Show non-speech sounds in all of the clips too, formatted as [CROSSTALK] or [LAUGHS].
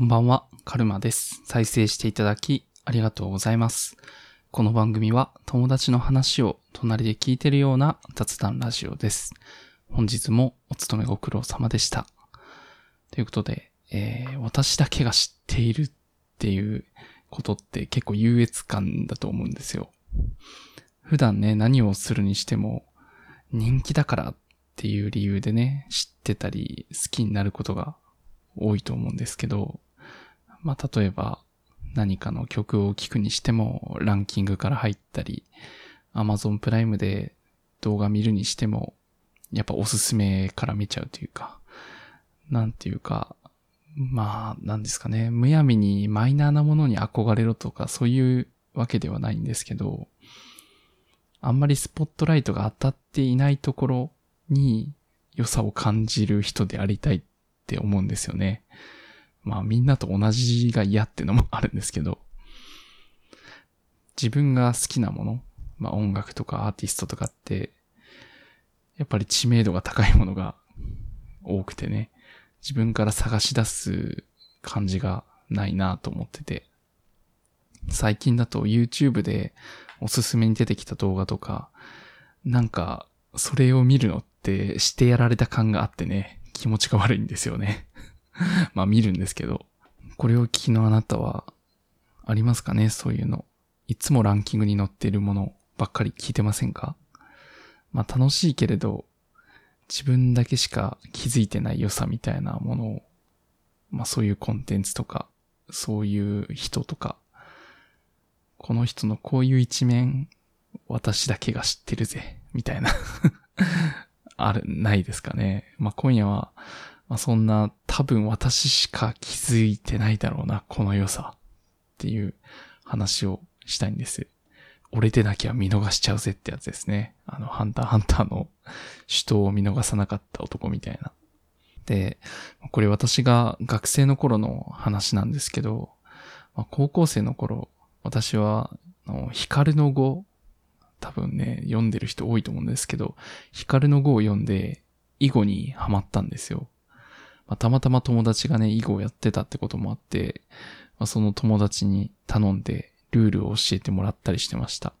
こんばんは、カルマです。再生していただきありがとうございます。この番組は友達の話を隣で聞いてるような雑談ラジオです。本日もお勤めご苦労様でした。ということで、えー私だけが知っているっていうことって結構優越感だと思うんですよ。普段ね、何をするにしても人気だからっていう理由でね、知ってたり好きになることが多いと思うんですけど、まあ、例えば何かの曲を聴くにしてもランキングから入ったり、Amazon プライムで動画見るにしても、やっぱおすすめから見ちゃうというか、なんていうか、まあ、なんですかね、むやみにマイナーなものに憧れろとかそういうわけではないんですけど、あんまりスポットライトが当たっていないところに良さを感じる人でありたいって思うんですよね。まあみんなと同じが嫌ってのもあるんですけど、自分が好きなもの、まあ音楽とかアーティストとかって、やっぱり知名度が高いものが多くてね、自分から探し出す感じがないなと思ってて、最近だと YouTube でおすすめに出てきた動画とか、なんか、それを見るのってしてやられた感があってね、気持ちが悪いんですよね。[LAUGHS] まあ見るんですけど、これを聞きのあなたは、ありますかね？そういうの。いつもランキングに載っているものばっかり聞いてませんか？まあ楽しいけれど、自分だけしか気づいてない良さみたいなものを、まあそういうコンテンツとか、そういう人とか、この人のこういう一面、私だけが知ってるぜ、みたいな [LAUGHS] ある、ないですかね？まあ今夜は、まあそんな多分私しか気づいてないだろうな、この良さっていう話をしたいんです。俺でなきゃ見逃しちゃうぜってやつですね。あの、ハンターハンターの首都を見逃さなかった男みたいな。で、これ私が学生の頃の話なんですけど、まあ、高校生の頃、私は、あの光の語、多分ね、読んでる人多いと思うんですけど、光の語を読んで、囲碁にハマったんですよ。まあ、たまたま友達がね、囲碁をやってたってこともあって、まあ、その友達に頼んで、ルールを教えてもらったりしてました。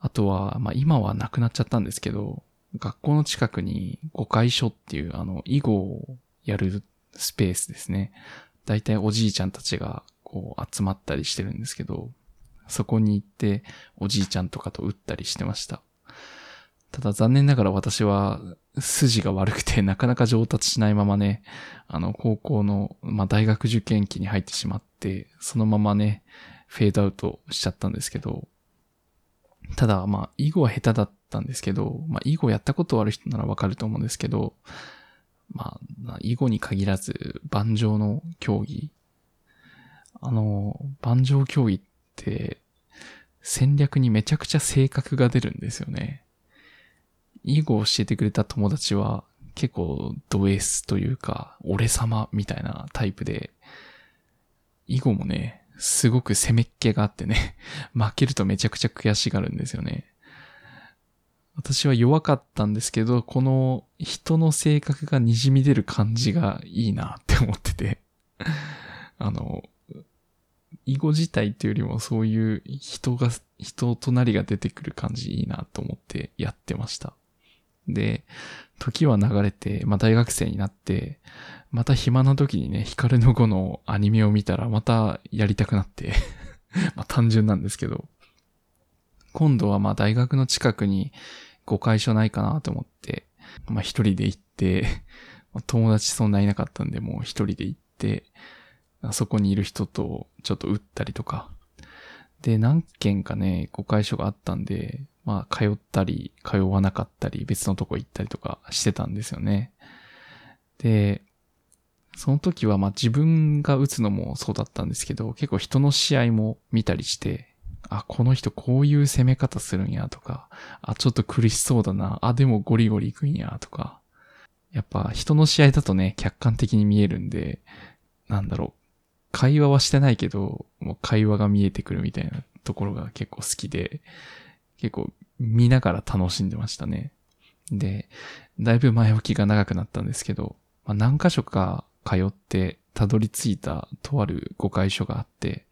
あとは、まあ、今はなくなっちゃったんですけど、学校の近くに誤解所っていう、あの、囲碁をやるスペースですね。だいたいおじいちゃんたちが、こう、集まったりしてるんですけど、そこに行って、おじいちゃんとかと打ったりしてました。ただ残念ながら私は筋が悪くてなかなか上達しないままね、あの高校の、まあ、大学受験期に入ってしまって、そのままね、フェードアウトしちゃったんですけど、ただまあ、囲碁は下手だったんですけど、まあ、囲碁やったことある人ならわかると思うんですけど、まあ、囲碁に限らず、盤上の競技、あの、盤上競技って、戦略にめちゃくちゃ性格が出るんですよね。囲碁を教えてくれた友達は結構ド S というか、俺様みたいなタイプで、囲碁もね、すごく攻めっ気があってね、[LAUGHS] 負けるとめちゃくちゃ悔しがるんですよね。私は弱かったんですけど、この人の性格が滲み出る感じがいいなって思ってて、[LAUGHS] あの、囲碁自体っていうよりもそういう人が、人となりが出てくる感じいいなと思ってやってました。で、時は流れて、まあ大学生になって、また暇な時にね、ヒカルの碁のアニメを見たらまたやりたくなって、[LAUGHS] ま単純なんですけど、今度はま大学の近くに誤解所ないかなと思って、まあ一人で行って、友達そんないなかったんで、もう一人で行って、そこにいる人とちょっと打ったりとか。で、何件かね、誤解所があったんで、まあ、通ったり、通わなかったり、別のとこ行ったりとかしてたんですよね。で、その時はまあ自分が打つのもそうだったんですけど、結構人の試合も見たりして、あ、この人こういう攻め方するんやとか、あ、ちょっと苦しそうだな、あ、でもゴリゴリ行くんやとか、やっぱ人の試合だとね、客観的に見えるんで、なんだろう、会話はしてないけど、もう会話が見えてくるみたいなところが結構好きで、結構見ながら楽しんでましたね。で、だいぶ前置きが長くなったんですけど、まあ、何箇所か通ってたどり着いたとある誤解所があって、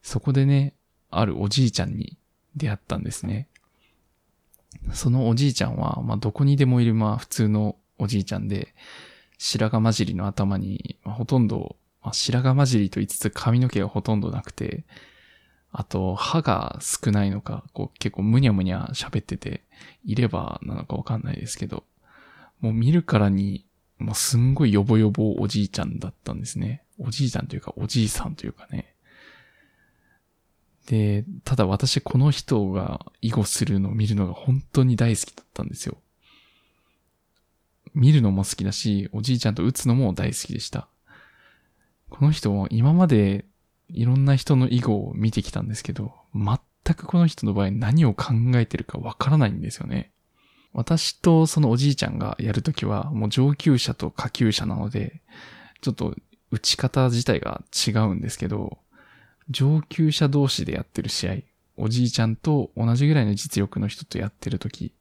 そこでね、あるおじいちゃんに出会ったんですね。そのおじいちゃんは、まあ、どこにでもいる、まあ、普通のおじいちゃんで、白髪混じりの頭に、まあ、ほとんど、まあ、白髪混じりと言いつつ髪の毛がほとんどなくて、あと、歯が少ないのか、こう結構むにゃむにゃ喋ってて、いればなのかわかんないですけど、もう見るからに、もうすんごいヨボヨボおじいちゃんだったんですね。おじいちゃんというかおじいさんというかね。で、ただ私この人が囲碁するのを見るのが本当に大好きだったんですよ。見るのも好きだし、おじいちゃんと打つのも大好きでした。この人も今までいろんな人の囲碁を見てきたんですけど、全くこの人の場合何を考えてるかわからないんですよね。私とそのおじいちゃんがやるときはもう上級者と下級者なので、ちょっと打ち方自体が違うんですけど、上級者同士でやってる試合、おじいちゃんと同じぐらいの実力の人とやってるとき、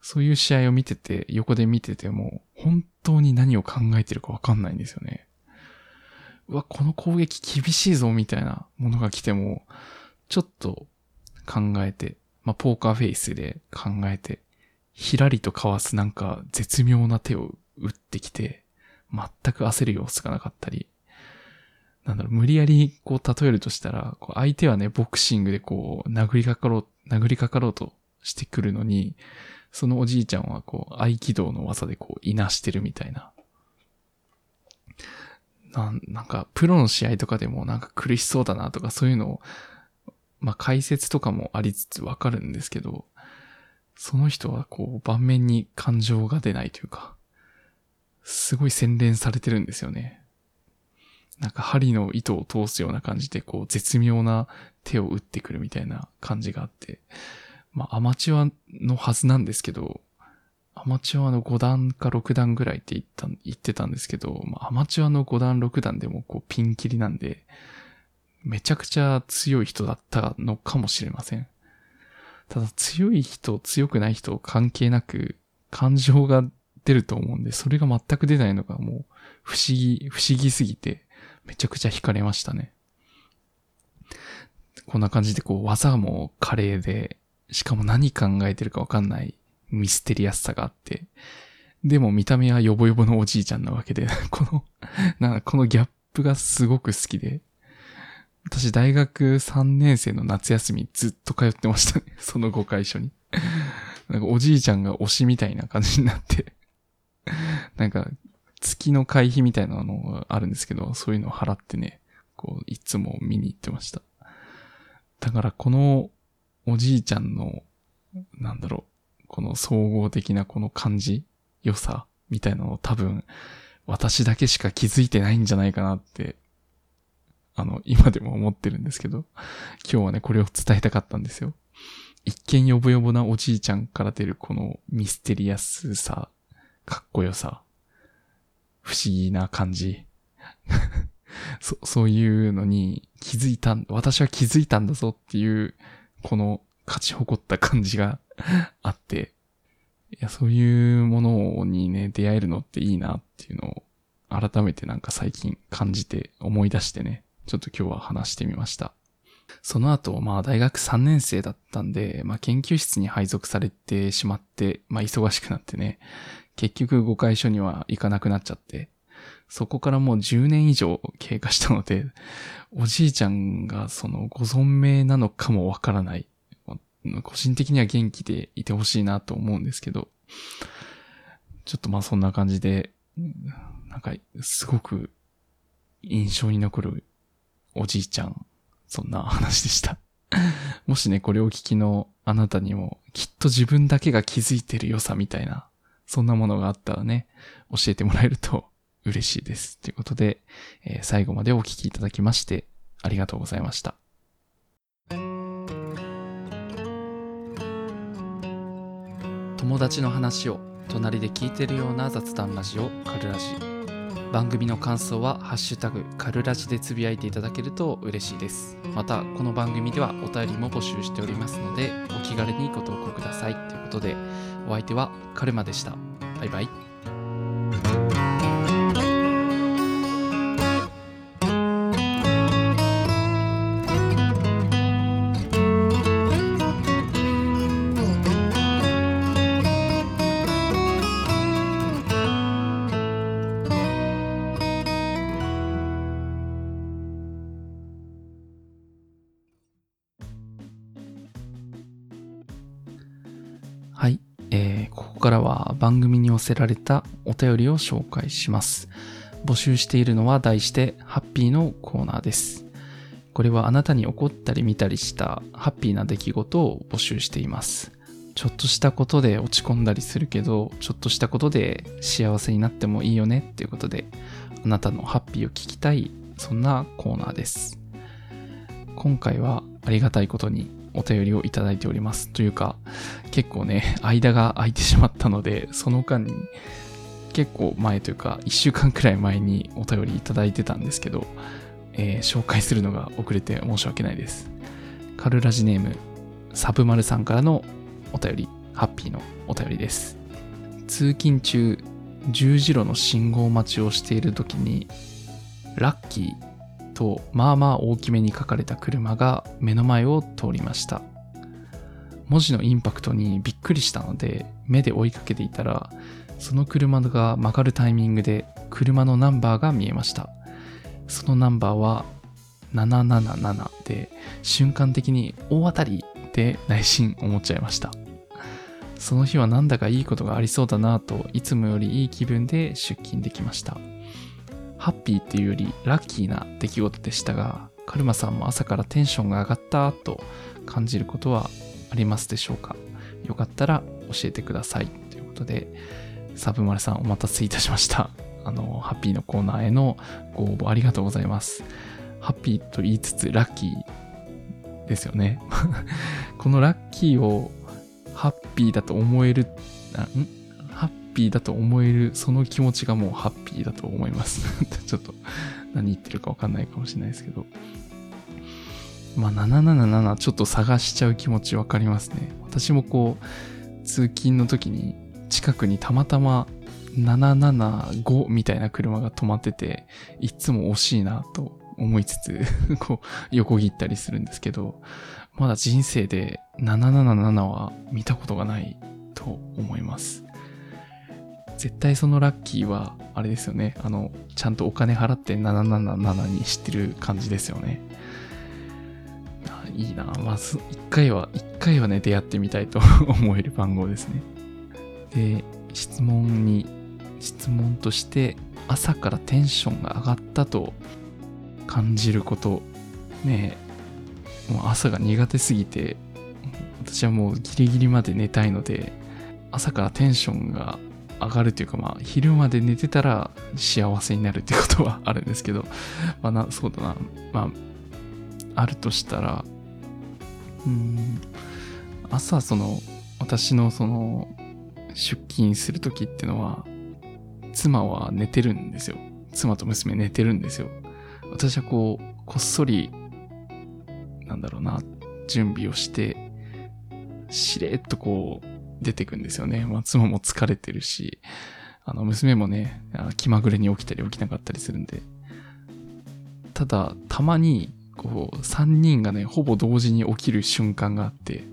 そういう試合を見てて、横で見てても、本当に何を考えてるかわかんないんですよね。うわ、この攻撃厳しいぞみたいなものが来ても、ちょっと考えて、まあ、ポーカーフェイスで考えて、ひらりとかわすなんか絶妙な手を打ってきて、全く焦る様子がなかったり、なんだろう、無理やりこう例えるとしたら、こう相手はね、ボクシングでこう、殴りかかろう、殴りかかろうとしてくるのに、そのおじいちゃんはこう、合気道の技でこう、いなしてるみたいな。なんなんか、プロの試合とかでもなんか苦しそうだなとかそういうのを、まあ解説とかもありつつわかるんですけど、その人はこう、盤面に感情が出ないというか、すごい洗練されてるんですよね。なんか針の糸を通すような感じで、こう、絶妙な手を打ってくるみたいな感じがあって、まあ、アマチュアのはずなんですけど、アマチュアの5段か6段ぐらいって言った、言ってたんですけど、まあ、アマチュアの5段6段でもこうピンキリなんで、めちゃくちゃ強い人だったのかもしれません。ただ強い人、強くない人関係なく感情が出ると思うんで、それが全く出ないのがもう不思議、不思議すぎて、めちゃくちゃ惹かれましたね。こんな感じでこう技も華麗で、しかも何考えてるかわかんないミステリアスさがあって、でも見た目はヨボヨボのおじいちゃんなわけで、[LAUGHS] この、なこのギャップがすごく好きで、私大学3年生の夏休みずっと通ってましたね。[LAUGHS] その誤解所に。なんかおじいちゃんが推しみたいな感じになってなんか月の会費みたいなのがあるんですけど、そういうのを払ってね、こう、いつも見に行ってました。だからこのおじいちゃんの、なんだろう、この総合的なこの感じ、良さみたいなのを多分私だけしか気づいてないんじゃないかなって、あの、今でも思ってるんですけど、[LAUGHS] 今日はね、これを伝えたかったんですよ。一見ヨボヨボなおじいちゃんから出るこのミステリアスさ、かっこよさ、不思議な感じ。[LAUGHS] そ、そういうのに気づいた、私は気づいたんだぞっていう、この勝ち誇った感じが [LAUGHS] あって、いや、そういうものにね、出会えるのっていいなっていうのを、改めてなんか最近感じて思い出してね、ちょっと今日は話してみました。その後、まあ大学3年生だったんで、まあ研究室に配属されてしまって、まあ忙しくなってね、結局誤解所には行かなくなっちゃって、そこからもう10年以上経過したので、おじいちゃんがそのご存命なのかもわからない。個人的には元気でいてほしいなと思うんですけど、ちょっとまあそんな感じで、なんかすごく印象に残るおじいちゃん、そんな話でした。もしね、これを聞きのあなたにも、きっと自分だけが気づいてる良さみたいな、そんなものがあったらね、教えてもらえると嬉しいです。ということで、えー、最後までお聞きいただきまして、ありがとうございました。友達の話を隣で聞いてるような雑談ラジオカルラジ。番組の感想はハッシュタグカルラジでつぶやいていただけると嬉しいです。またこの番組ではお便りも募集しておりますのでお気軽にご投稿ください。ということでお相手はカルマでした。バイバイ。番組に寄せられたお便りを紹介します。募集しているのは題してハッピーのコーナーです。これはあなたに起こったり見たりしたハッピーな出来事を募集しています。ちょっとしたことで落ち込んだりするけど、ちょっとしたことで幸せになってもいいよねっていうことで、あなたのハッピーを聞きたい、そんなコーナーです。今回はありがたいことにお便りをいただいております。というか、結構ね、間が空いてしまったので、その間に結構前というか、1週間くらい前にお便りいただいてたんですけど、えー紹介するのが遅れて申し訳ないです。カルラジネーム、サブマルさんからのお便り、ハッピーのお便りです。通勤中、十字路の信号待ちをしている時に、ラッキーとまあまあ大きめに書かれた車が目の前を通りました。文字のインパクトにびっくりしたので、目で追いかけていたら、その車が曲がるタイミングで車のナンバーが見えました。そのナンバーは777で、瞬間的に大当たりって内心思っちゃいました。その日はなんだかいいことがありそうだなと、いつもよりいい気分で出勤できました。ハッピーっていうよりラッキーな出来事でしたが、カルマさんも朝からテンションが上がったと感じることはありますでしょうか？よかったら教えてください。ということで、サブマルさんお待たせいたしました。あの、ハッピーのコーナーへのご応募ありがとうございます。ハッピーと言いつつラッキーですよね。[LAUGHS] このラッキーをハッピーだと思える、ん？ピーだと思えるその気持ちがもうハッピーだと思います。[LAUGHS] ちょっと何言ってるかわかんないかもしれないですけど。まあ777ちょっと探しちゃう気持ちわかりますね。私もこう、通勤の時に近くにたまたま775みたいな車が止まってて、いつも惜しいなと思いつつ、[LAUGHS] こう横切ったりするんですけど、まだ人生で777は見たことがないと思います。絶対そのラッキーは、あれですよね。あの、ちゃんとお金払って777にしてる感じですよね。いいな。まず、一回は、一回はね、出会ってみたいと [LAUGHS] 思える番号ですね。で、質問に、質問として、朝からテンションが上がったと感じること、ねもう朝が苦手すぎて、私はもうギリギリまで寝たいので、朝からテンションが上がるというか、まあ、昼まで寝てたら幸せになるっていうことはあるんですけど、[LAUGHS] まあな、そうだな、まあ、あるとしたら、うん、朝その、私のその、出勤するときってのは、妻は寝てるんですよ。妻と娘寝てるんですよ。私はこう、こっそり、なんだろうな、準備をして、しれっとこう、出てくんですよね。まあ、妻も疲れてるし、あの、娘もね、気まぐれに起きたり起きなかったりするんで。ただ、たまに、こう、3人がね、ほぼ同時に起きる瞬間があって、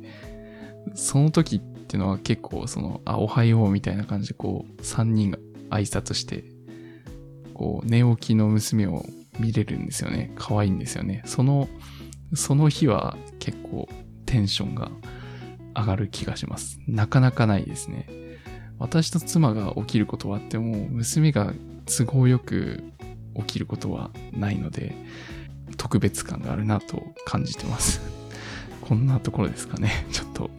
その時っていうのは結構、その、あ、おはようみたいな感じで、こう、3人が挨拶して、こう、寝起きの娘を見れるんですよね。可愛いんですよね。その、その日は結構テンションが上がる気がします。なかなかないですね。私と妻が起きることはあっても、娘が都合よく起きることはないので、特別感があるなと感じてます。[LAUGHS] こんなところですかね。ちょっと。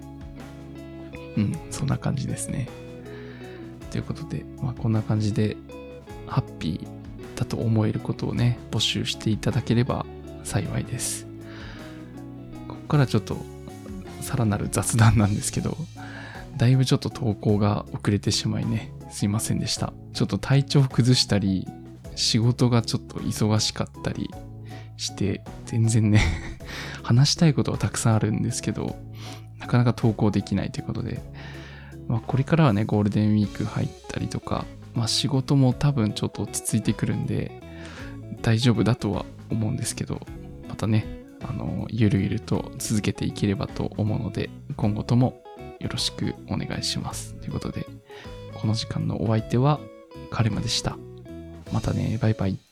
うん、そんな感じですね。ということで、まあこんな感じで、ハッピーだと思えることをね、募集していただければ幸いです。ここからちょっとさらなる雑談なんですけど、だいぶちょっと投稿が遅れてしまいね、すいませんでした。ちょっと体調崩したり、仕事がちょっと忙しかったりして、全然ね、[LAUGHS] 話したいことはたくさんあるんですけど、なかなか投稿できないということで、まあこれからはね、ゴールデンウィーク入ったりとか、まあ仕事も多分ちょっと落ち着いてくるんで、大丈夫だとは思うんですけど、またね、あの、ゆるゆると続けていければと思うので、今後ともよろしくお願いします。ということで、この時間のお相手はカルマでした。またね、バイバイ。